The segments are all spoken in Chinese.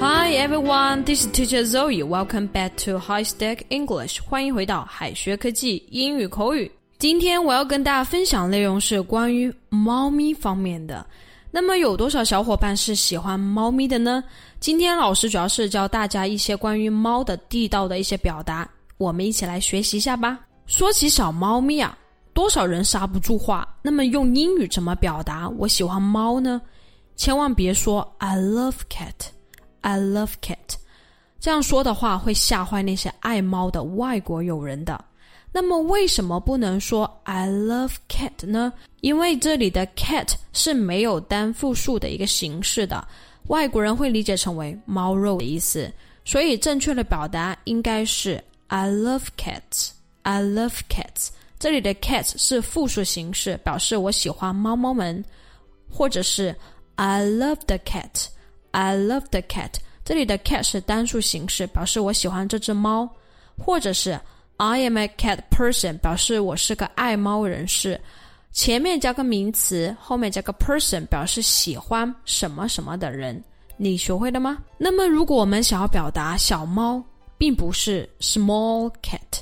Hi everyone, this is Teacher Zoe. Welcome back to High Stack English. 欢迎回到海学科技英语口语。今天我要跟大家分享内容是关于猫咪方面的。那么有多少小伙伴是喜欢猫咪的呢？今天老师主要是教大家一些关于猫的地道的一些表达，我们一起来学习一下吧。说起小猫咪啊，多少人刹不住话？那么用英语怎么表达我喜欢猫呢？千万别说 I love cat。I love cat，这样说的话会吓坏那些爱猫的外国友人的。那么为什么不能说 I love cat 呢？因为这里的 cat 是没有单复数的一个形式的，外国人会理解成为猫肉的意思。所以正确的表达应该是 I love cats。I love cats。这里的 cat 是复数形式，表示我喜欢猫猫们，或者是 I love the cat。I love the cat。这里的 cat 是单数形式，表示我喜欢这只猫，或者是 I am a cat person，表示我是个爱猫人士。前面加个名词，后面加个 person，表示喜欢什么什么的人。你学会了吗？那么，如果我们想要表达小猫，并不是 small cat，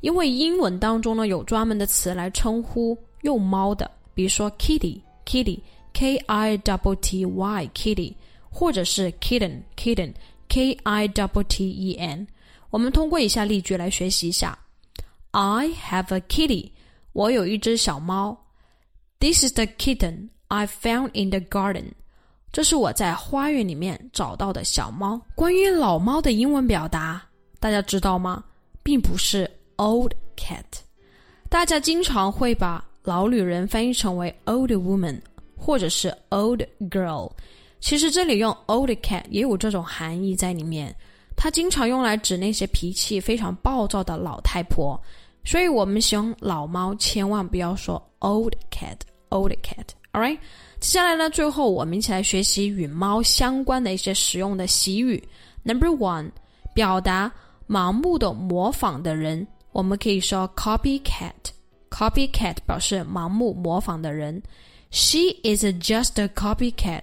因为英文当中呢有专门的词来称呼幼猫的，比如说 kitty，kitty，k i w t y，kitty。或者是 kitten kitten k i w t e n，我们通过以下例句来学习一下。I have a kitty，我有一只小猫。This is the kitten I found in the garden，这是我在花园里面找到的小猫。关于老猫的英文表达，大家知道吗？并不是 old cat，大家经常会把老女人翻译成为 old woman，或者是 old girl。其实这里用 old cat 也有这种含义在里面，它经常用来指那些脾气非常暴躁的老太婆，所以我们形容老猫千万不要说 old cat，old cat，all right。接下来呢，最后我们一起来学习与猫相关的一些实用的习语。Number one，表达盲目的模仿的人，我们可以说 copycat，copycat 表示盲目模仿的人。She is just a copycat。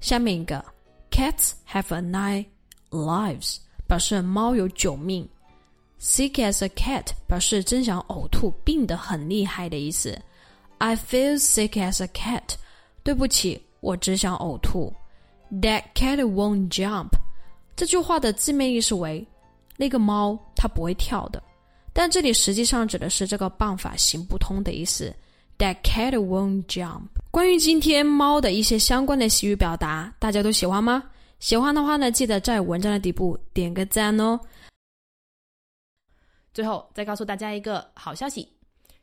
下面一个，Cats have a nine lives，表示猫有九命。Sick as a cat，表示真想呕吐，病得很厉害的意思。I feel sick as a cat，对不起，我只想呕吐。That cat won't jump，这句话的字面意思为那个猫它不会跳的，但这里实际上指的是这个办法行不通的意思。That cat won't jump。关于今天猫的一些相关的习语表达，大家都喜欢吗？喜欢的话呢，记得在文章的底部点个赞哦。最后再告诉大家一个好消息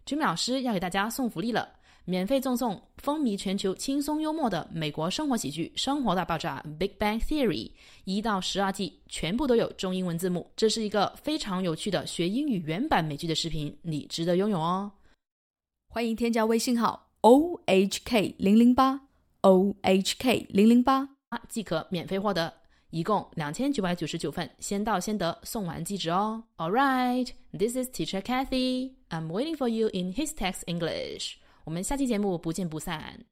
，Jimmy 老师要给大家送福利了，免费赠送风靡全球、轻松幽默的美国生活喜剧《生活大爆炸》（Big Bang Theory） 一到十二季，全部都有中英文字幕。这是一个非常有趣的学英语原版美剧的视频，你值得拥有哦。欢迎添加微信号。O H K 零零八 O H K 零零八即可免费获得，一共两千九百九十九份，先到先得，送完即止哦。All right, this is Teacher Kathy. I'm waiting for you in His Text English. 我们下期节目不见不散。